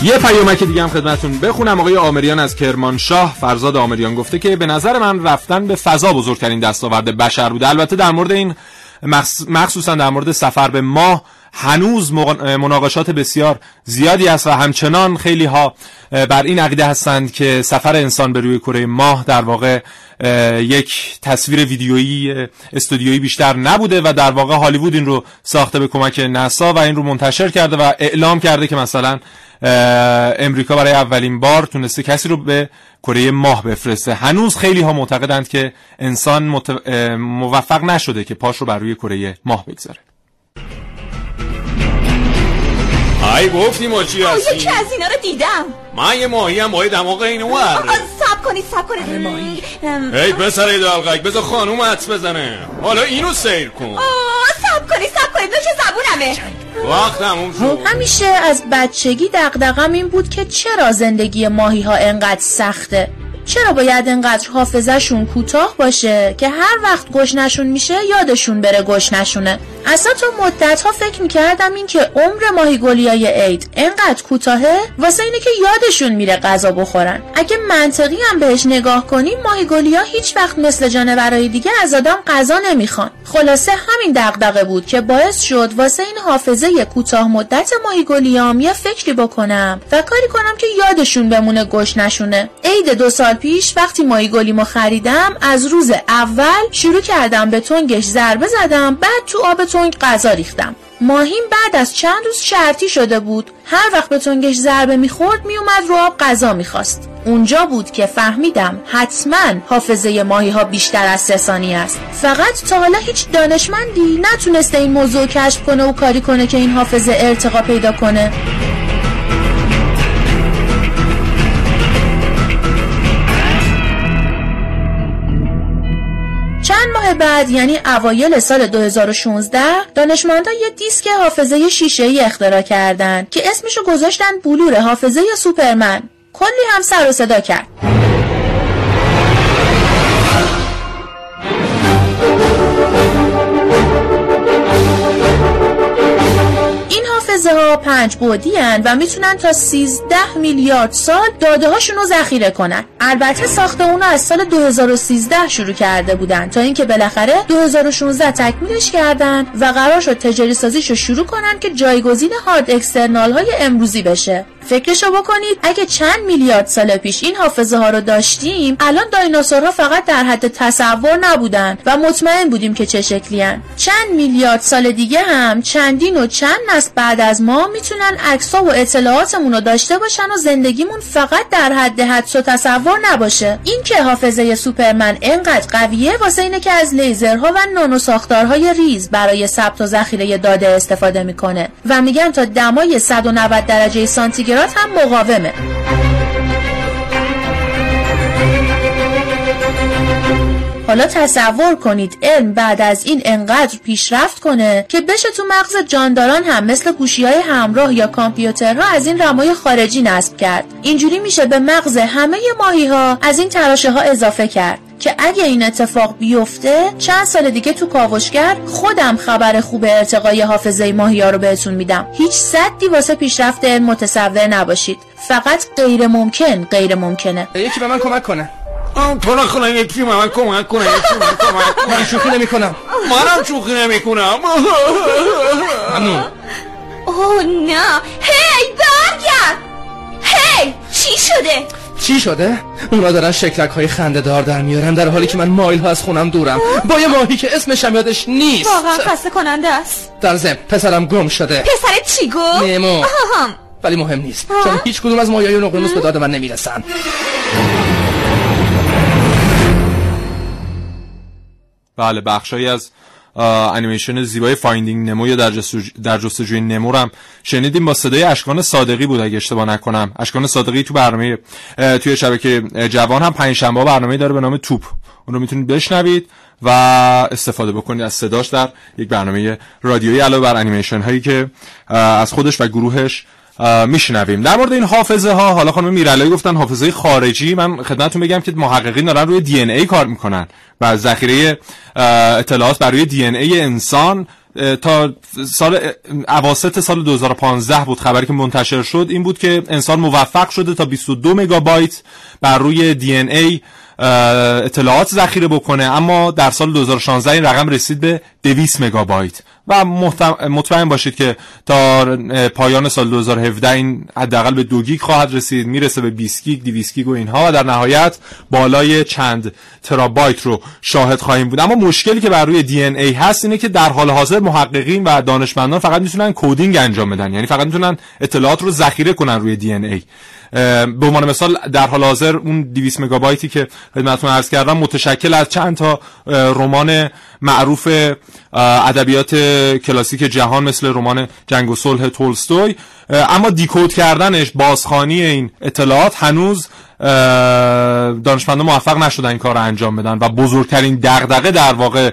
یه پیامک دیگه هم خدمتون بخونم. آقای آمریان از کرمانشاه فرزاد آمریان گفته که به نظر من رفتن به فضا بزرگترین دستاورد بشر بوده. البته در مورد این مخصوصا در مورد سفر به ماه هنوز مناقشات بسیار زیادی است و همچنان خیلی ها بر این عقیده هستند که سفر انسان به روی کره ماه در واقع یک تصویر ویدیویی استودیویی بیشتر نبوده و در واقع هالیوود این رو ساخته به کمک نسا و این رو منتشر کرده و اعلام کرده که مثلا امریکا برای اولین بار تونسته کسی رو به کره ماه بفرسته. هنوز خیلی ها معتقدند که انسان موفق نشده که پاش رو بر روی کره ماه بگذاره. ای گفتی ما چی هستی؟ یکی از اینا رو دیدم. من یه ماهی هم باید دماغ اینو ور. کنید سب کنید ماهی ای پسر دلغک بذار خانوم حدس بزنه. حالا اینو سیر کن. سب کنید سب کنید نوش زبونمه. وقت همون شد همیشه از بچگی دقدقم این بود که چرا زندگی ماهی ها انقدر سخته؟ چرا باید انقدر حافظشون کوتاه باشه که هر وقت گشنشون میشه یادشون بره گشنشونه اصلا تا مدت ها فکر می‌کردم این که عمر ماهی گلیای عید انقدر کوتاهه؟ واسه اینه که یادشون میره غذا بخورن. اگه منطقی هم بهش نگاه کنیم ماهی گلیا هیچ وقت مثل جانورای دیگه از آدم غذا نمی‌خوان. خلاصه همین دغدغه بود که باعث شد واسه این حافظه کوتاه مدت ماهی گلیام یه فکری بکنم و کاری کنم که یادشون بمونه گشنشونه عید دو سال پیش وقتی ماهی گلیمو خریدم از روز اول شروع کردم به تنگش ضربه زدم بعد تو آب تنگ غذا ریختم. ماهیم بعد از چند روز شرطی شده بود. هر وقت به تنگش ضربه می‌خورد میومد رو آب غذا می‌خواست. اونجا بود که فهمیدم حتما حافظه ماهی ها بیشتر از سه است. فقط تا حالا هیچ دانشمندی نتونسته این موضوع کشف کنه و کاری کنه که این حافظه ارتقا پیدا کنه. بعد یعنی اوایل سال 2016 دانشمندان یه دیسک حافظه شیشه ای اختراع کردند که اسمشو گذاشتن بلور حافظه سوپرمن. کلی هم سر و صدا کرد. پنج بودی و می‌تونن تا 13 میلیارد سال داده هاشون رو ذخیره کنن. البته ساخت اون از سال 2013 شروع کرده بودن تا اینکه بالاخره 2016 تکمیلش کردن و قرار شد تجاری سازیش رو شروع کنن که جایگزین هارد اکسترنال های امروزی بشه. فکرشو بکنید. اگه چند میلیارد سال پیش این حافظه ها رو داشتیم الان دایناسورها فقط در حد تصور نبودن و مطمئن بودیم که چه شکلی هن. چند میلیارد سال دیگه هم چندین و چند نسل بعد از ما می‌تونن عکس‌ها و اطلاعاتمون رو داشته باشن و زندگیمون فقط در حد حدس و تصور نباشه. این که حافظه سوپرمن انقدر قویه واسه اینه که از لیزرها و نانو ساختارهای ریز برای ثبت و ذخیره داده استفاده می‌کنه. و میگن تا دمای 190 درجه سانتیگراد هم مقاومه. حالا تصور کنید علم بعد از این انقدر پیشرفت کنه که بشه تو مغز جانداران هم مثل گوشی های همراه یا کامپیوترها از این رمای خارجی نصب کرد. اینجوری میشه به مغز همه ماهی ها از این تراشه ها اضافه کرد. که اگه این اتفاق بیفته چند سال دیگه تو کاوشگر خودم خبر خوب ارتقای حافظه ماهی ها رو بهتون میدم. هیچ صدی واسه پیشرفت علم متصور نباشید. فقط غیر ممکن غیر ممکنه. یکی به من کمک کنه. تو نکنه یکی به من کمک کنه یکی به من کمک کنه. من شوخی نمی کنم. منم شوخی نمی کنم. اوه نه. هی برگرد. هی چی شده؟ چی شده؟ اونا دارن شکلک های خنده دار در میارن در حالی که من مایل ها از خونم دورم. با یه ماهی که اسمشم یادش نیست. واقعا خسته کننده است. در ضمن پسرم گم شده. پسر چی گفت؟ نیمو آهام. ولی مهم نیست. چون هیچ کدوم از ماهی های اقیانوس به داد من نمی‌رسن. بله بخشایی از انیمیشن زیبای Finding Nemo یا در, جستجو... در جستجوی نمو هم شنیدیم. با صدای اشکان صادقی بود اگه اشتباه نکنم. اشکان صادقی تو برنامه توی شبکه جوان هم پنج شنبه برنامه داره به نام توپ. اون رو می‌تونید بشنوید و استفاده بکنید از صداش در یک برنامه رادیویی علاوه بر انیمیشن هایی که از خودش و گروهش میشنویم. در مورد این حافظه ها حالا خانم میرالایی گفتن حافظه خارجی. من خدمتتون بگم که محققین دارن روی دی ان ای کار می‌کنن و ذخیره اطلاعات بر روی دی ان ای انسان تا سال اواسط سال 2015 بود خبری که منتشر شد. این بود که انسان موفق شده تا 22 مگابایت بر روی دی ان ای اطلاعات ذخیره بکنه. اما در سال 2016 این رقم رسید به 200 مگابایت. و مطمئن باشید که تا پایان سال 2017 این حداقل به دو گیگ خواهد رسید. می‌رسه به 20 گیگ 200 گیگ و اینها و در نهایت بالای چند ترابایت رو شاهد خواهیم بود. اما مشکلی که بر روی DNA هست اینه که در حال حاضر محققین و دانشمندان فقط می‌تونن coding انجام بدن. یعنی فقط می‌تونن اطلاعات رو ذخیره کنن روی DNA. به عنوان مثال در حال حاضر اون 200 مگابایتی که خدمتتون عرض کردم متشکل از چند تا رمان معروف ادبیات کلاسیک جهان مثل رمان جنگ و صلح تولستوی. اما دیکود کردنش بازخانی این اطلاعات هنوز دانشمندان موفق نشدن این کار رو انجام بدن و بزرگترین دغدغه در واقع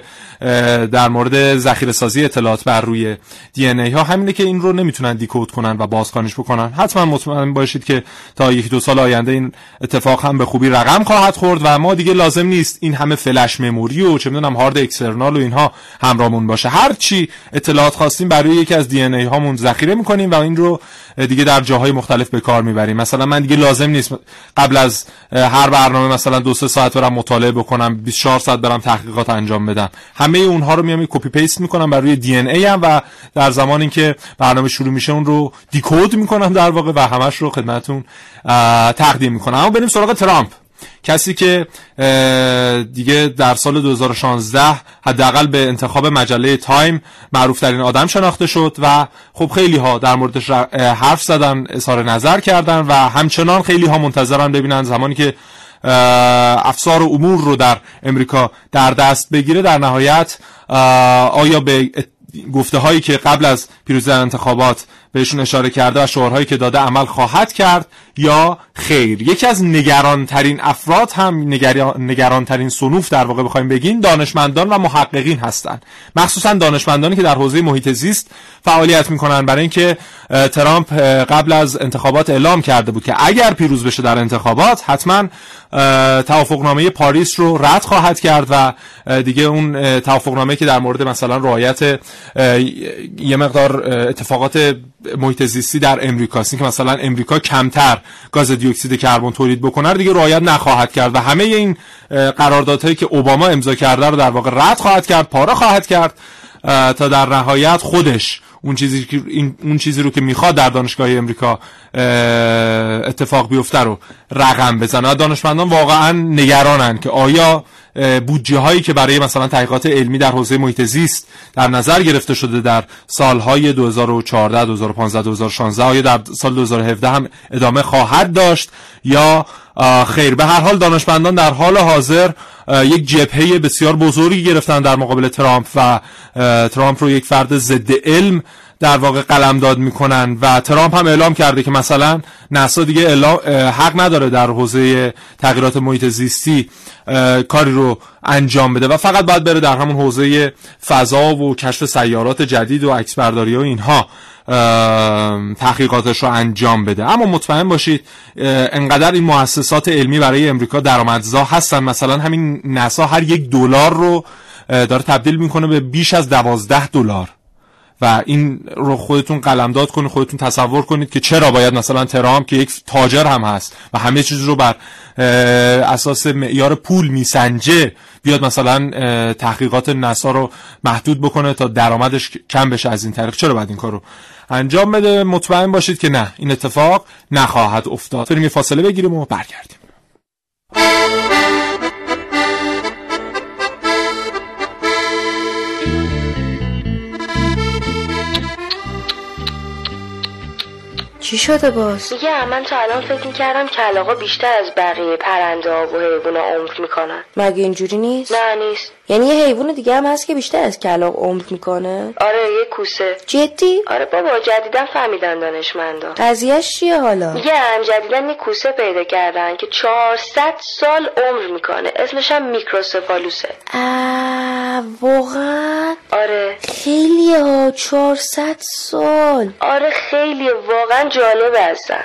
در مورد ذخیره سازی اطلاعات بر روی دی ای ها همینه که این رو نمی‌تونن دیکود کنن و بازخوانیش بکنن. حتما مطمئن باشید که تا یک دو سال آینده این اتفاق هم به خوبی رقم خواهد خورد و ما دیگه لازم نیست این همه فلش مموری و چه می‌دونم هارد اکسترنال و اینها همراهمون باشه. هر چی اطلاعات خواستیم برای یکی از دی ای هامون ذخیره می‌کنیم و این رو دیگه در جاهای مختلف به کار می‌بریم. مثلا من دیگه لازم نیست از هر برنامه مثلا دو سه ساعت برم مطالعه بکنم 24 ساعت برم تحقیقات انجام بدم. همه اونها رو میام copy paste می‌کنم بر روی DNA هم و در زمانی که برنامه شروع میشه اون رو decode می‌کنم در واقع و همش رو خدمتتون تقدیم می‌کنم. اما بریم سراغ ترامپ. کسی که دیگه در سال 2016 حداقل به انتخاب مجله تایم معروف ترین آدم شناخته شد و خب خیلی ها در موردش حرف زدن اظهار نظر کردن و همچنان خیلی ها منتظرن ببینن زمانی که افسار امور رو در امریکا در دست بگیره. در نهایت آیا به گفته هایی که قبل از پیروزی انتخابات بهشون اشاره کرده و شعارهایی که داده عمل خواهد کرد یا خیر. یکی از نگران ترین افراد هم نگران ترین صنوف در واقع بخوایم بگیم دانشمندان و محققین هستند. مخصوصا دانشمندانی که در حوزه محیط زیست فعالیت می‌کنن برای اینکه ترامپ قبل از انتخابات اعلام کرده بود که اگر پیروز بشه در انتخابات حتما توافقنامه پاریس رو رد خواهد کرد و دیگه اون توافقنامه که در مورد مثلا رعایت یه مقدار اتفاقات محیط زیستی در امریکا که مثلا امریکا کمتر گاز دی اکسید کربن تولید بکنه دیگه رعایت نخواهد کرد و همه این قراردادهایی که اوباما امضا کرده رو در واقع رد خواهد کرد پاره خواهد کرد تا در نهایت خودش اون چیزی که اون چیزی رو که می‌خواد در دانشگاه امریکا اتفاق بیفته رو رقم بزنه. دانشمندان واقعا نگرانن که آیا بودجه هایی که برای مثلا تحقیقات علمی در حوزه محیط زیست در نظر گرفته شده در سالهای 2014 2015 2016 آیا در سال 2017 هم ادامه خواهد داشت یا خیر؟ به هر حال دانشمندان در حال حاضر یک جبهه بسیار بزرگی گرفتن در مقابل ترامپ و ترامپ رو یک فرد ضد علم در واقع قلمداد می‌کنن و ترامپ هم اعلام کرده که مثلا نسا دیگه اعلام حق نداره در حوزه تغییرات محیط زیستی کاری رو انجام بده و فقط باید بره در همون حوزه فضا و کشف سیارات جدید و عکسبرداری و اینها تحقیقاتش رو انجام بده. اما مطمئن باشید انقدر این مؤسسات علمی برای امریکا درآمدزا هستن. مثلا همین نسا هر یک دلار رو داره تبدیل می‌کنه به بیش از دوازده دلار. و این رو خودتون قلمداد کنید خودتون تصور کنید که چرا باید مثلا ترامپ که یک تاجر هم هست و همه چیز رو بر اساس معیار پول میسنجه بیاد مثلا تحقیقات نسا رو محدود بکنه تا درآمدش کم بشه از این طریق. چرا باید این کار رو انجام بده؟ مطمئن باشید که نه. این اتفاق نخواهد افتاد. بریم یه فاصله بگیریم و برگردیم. چی شده باز؟ میگه من تا الان فکر می‌کردم کلاقا بیشتر از بقیه پرنده ها و حیوونا عمر می‌کنن مگه اینجوری نیست؟ نه نیست یعنی یه حیوان دیگه هم هست که بیشتر از کلاق عمر می‌کنه؟ آره یه کوسه جدی؟ آره بابا جدیدن فهمیدن دانشمندا قضیهش چیه حالا؟ میگن جدیدن یه کوسه پیدا کردن که 400 سال عمر می‌کنه اسمش هم میکروسفالوسه واقعا؟ آره خیلی ها 400 سال آره خیلی واقعا جالب هستن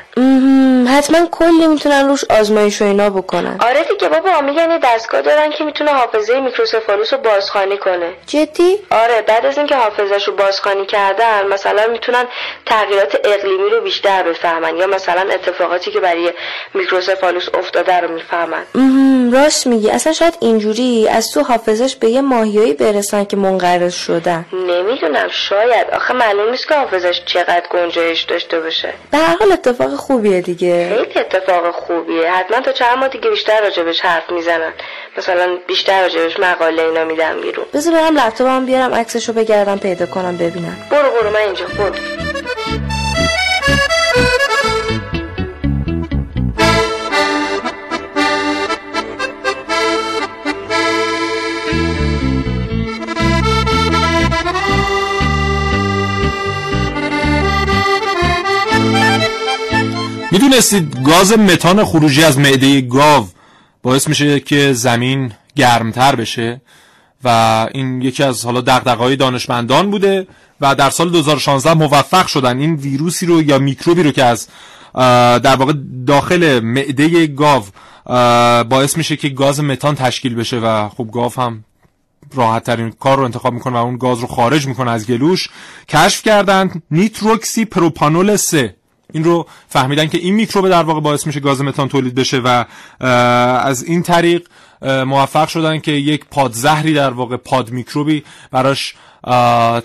حتما کلی می‌تونن روش آزمایش و اینا بکنن. آره دیگه بابا میگن یه دستگاه دارن که می‌تونه حافظه میکروسفالوس رو بازخوانی کنه. جدی؟ آره بعد از اینکه حافظش رو بازخوانی کردن مثلا می‌تونن تغییرات اقلیمی رو بیشتر بفهمن یا مثلا اتفاقاتی که برای میکروسفالوس افتاده رو می‌فهمن. راست میگی. اصلا شاید اینجوری از تو حافظش به یه ماهیایی برسن که منقرض شدن. نمی‌دونم شاید. آخه معلوم نیست که حافظش چقدر گنجایش داشته باشه. به هر حال اتفاق خوبیه دیگه. خیلی اتفاق خوبیه. حتما تا چند ماه دیگه بیشتر راجبش حرف می‌زنن. مثلا بیشتر راجبش مقاله اینا میدم بیرون. بذار برم لپتاپم بیارم عکسشو بگردم پیدا کنم ببینم. برو برو من اینجا برو. می‌دونستید گاز متان خروجی از معده گاو باعث میشه که زمین گرمتر بشه و این یکی از حالا دغدغه‌های دانشمندان بوده و در سال 2016 موفق شدن. این ویروسی رو یا میکروبی رو که از در واقع داخل معده گاو باعث میشه که گاز متان تشکیل بشه و خب گاو هم راحت ترین کار رو انتخاب می‌کنه و اون گاز رو خارج می‌کنه از گلوش. کشف کردن نیتروکسی پروپانول 3 این رو فهمیدن که این میکروب در واقع باعث میشه گاز متان تولید بشه و از این طریق موفق شدن که یک پادزهری در واقع پاد میکروبی براش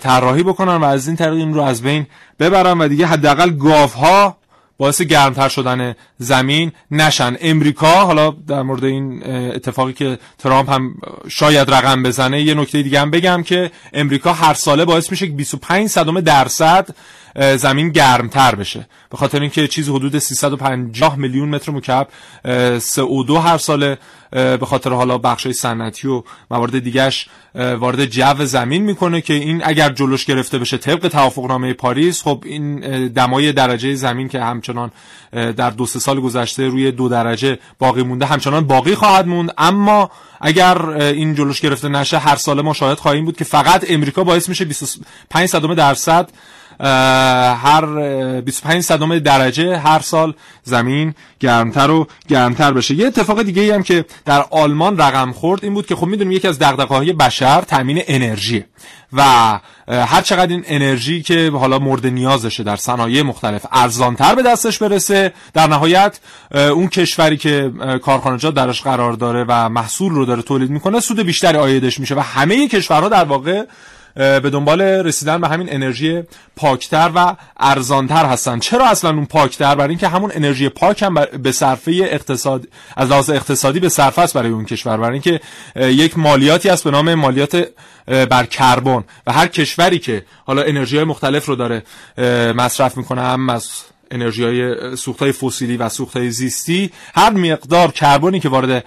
طراحی بکنن و از این طریق این رو از بین ببرن و دیگه حداقل گاوها باعث گرمتر شدن زمین نشن. امریکا حالا در مورد این اتفاقی که ترامپ هم شاید رقم بزنه یه نکته دیگه هم بگم که امریکا هر ساله باعث میشه که 25 صدم درصد زمین گرمتر بشه. به خاطر اینکه چیزی حدود 350 میلیون متر مکعب CO2 هر ساله به خاطر حالا بخشای صنعتی و موارد دیگهش وارد جو زمین می‌کنه که این اگر جلوش گرفته بشه طبق توافقنامه پاریس خب این دمای درجه زمین که همچنان در دو سه سال گذشته روی دو درجه باقی مونده همچنان باقی خواهد موند. اما اگر این جلوش گرفته نشه هر ساله ما شاهد خواهیم بود که فقط امریکا باعث میشه 25 صدم درصد هر 25 صدم درجه هر سال زمین گرمتر و گرمتر بشه. یه اتفاق دیگه ای هم که در آلمان رقم خورد این بود که خب می‌دونیم یکی از دغدغه‌های بشر تامین انرژی و هر چقدر این انرژی که حالا مورد نیازشه در صنایع مختلف ارزانتر به دستش برسه در نهایت اون کشوری که کارخانجات درش قرار داره و محصول رو داره تولید می‌کنه سود بیشتری آیدش میشه و همه کشورها در واقع به دنبال رسیدن به همین انرژی پاکتر و ارزانتر هستن. چرا اصلا اون پاکتر؟ برای اینکه همون انرژی پاک هم به صرفه اقتصاد از لحاظ اقتصادی به صرفه است برای اون کشور. برای اینکه یک مالیاتی است به نام مالیات بر کربن. و هر کشوری که حالا انرژی های مختلف رو داره مصرف می‌کنه هم از انرژی های سوخت فسیلی و سوخت زیستی هر مقدار کربنی که وارد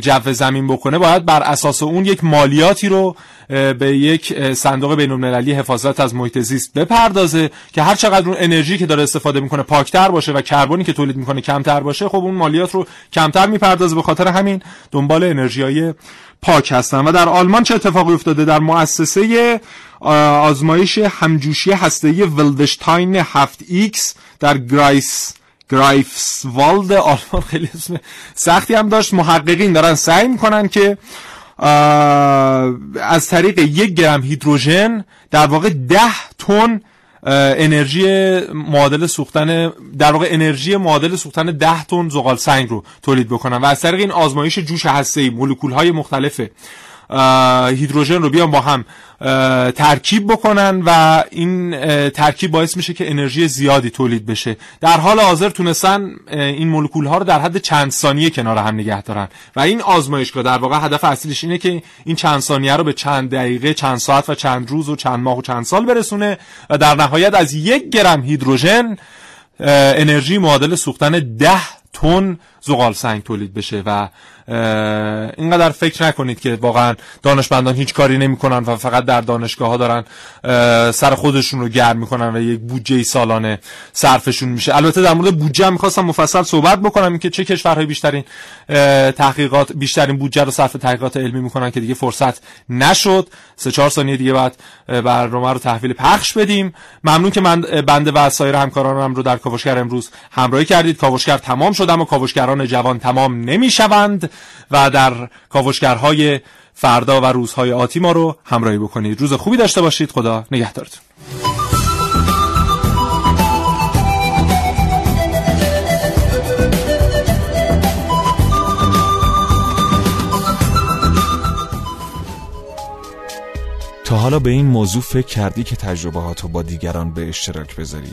جو زمین بکنه باید بر اساس اون یک مالیاتی رو به یک صندوق بین المللی حفاظت از محیط زیست بپردازه که هر چقدر اون انرژی که داره استفاده می‌کنه پاکتر باشه و کربنی که تولید می‌کنه کمتر باشه خب اون مالیات رو کمتر می‌پردازه. به خاطر همین دنبال انرژی های پاک هستن. و در آلمان چه اتفاقی افتاده؟ در مؤسسه آزمایش همجوشی هسته‌ای ولدشتاین 7X در گرایس گرایفسوالد آلمان. خیلی اسم سختی هم داشت. محققین دارن سعی می‌کنن که از طریق یک گرم هیدروژن در واقع ده تن انرژی معادل سوختن در واقع انرژی معادل سوختن 10 تن زغال سنگ رو تولید بکنن. و از طریق این آزمایش جوش هسته‌ای مولکول های مختلف هیدروژن رو بیان با هم ترکیب بکنن و این ترکیب باعث میشه که انرژی زیادی تولید بشه. در حال حاضر تونستن این مولکول ها رو در حد چند ثانیه کنار هم نگه دارن. و این آزمایشگاه در واقع هدف اصلیش اینه که این چند ثانیه رو به چند دقیقه چند ساعت و چند روز و چند ماه و چند سال برسونه و در نهایت از یک گرم هیدروژن انرژی معادل سوختن ده تن زغال سنگ تولید بشه و اینقدر فکر نکنید که واقعا دانشمندان هیچ کاری نمی‌کنن و فقط در دانشگاه ها دارن سر خودشون رو گرم می‌کنن و یک بودجه سالانه صرفشون میشه. البته در مورد بودجه هم می‌خواستم مفصل صحبت بکنم که چه کشورهای بیشترین تحقیقات بیشترین بودجه رو صرف تحقیقات علمی می‌کنن که دیگه فرصت نشد. سه چهار ثانیه دیگه بعد برنامه رو تحویل پخش بدیم. ممنون که من بنده و سایر همکارانم رو در کاوشگر امروز همراهی کردید. کاوشگر تمام شد اما کاوشگران جوان تمام نمی‌شوند و در کاوشگرهای فردا و روزهای آتی ما رو همراهی بکنید. روز خوبی داشته باشید. خدا نگهدارتون. تا حالا به این موضوع فکر کردی که تجربهاتو با دیگران به اشتراک بذاری؟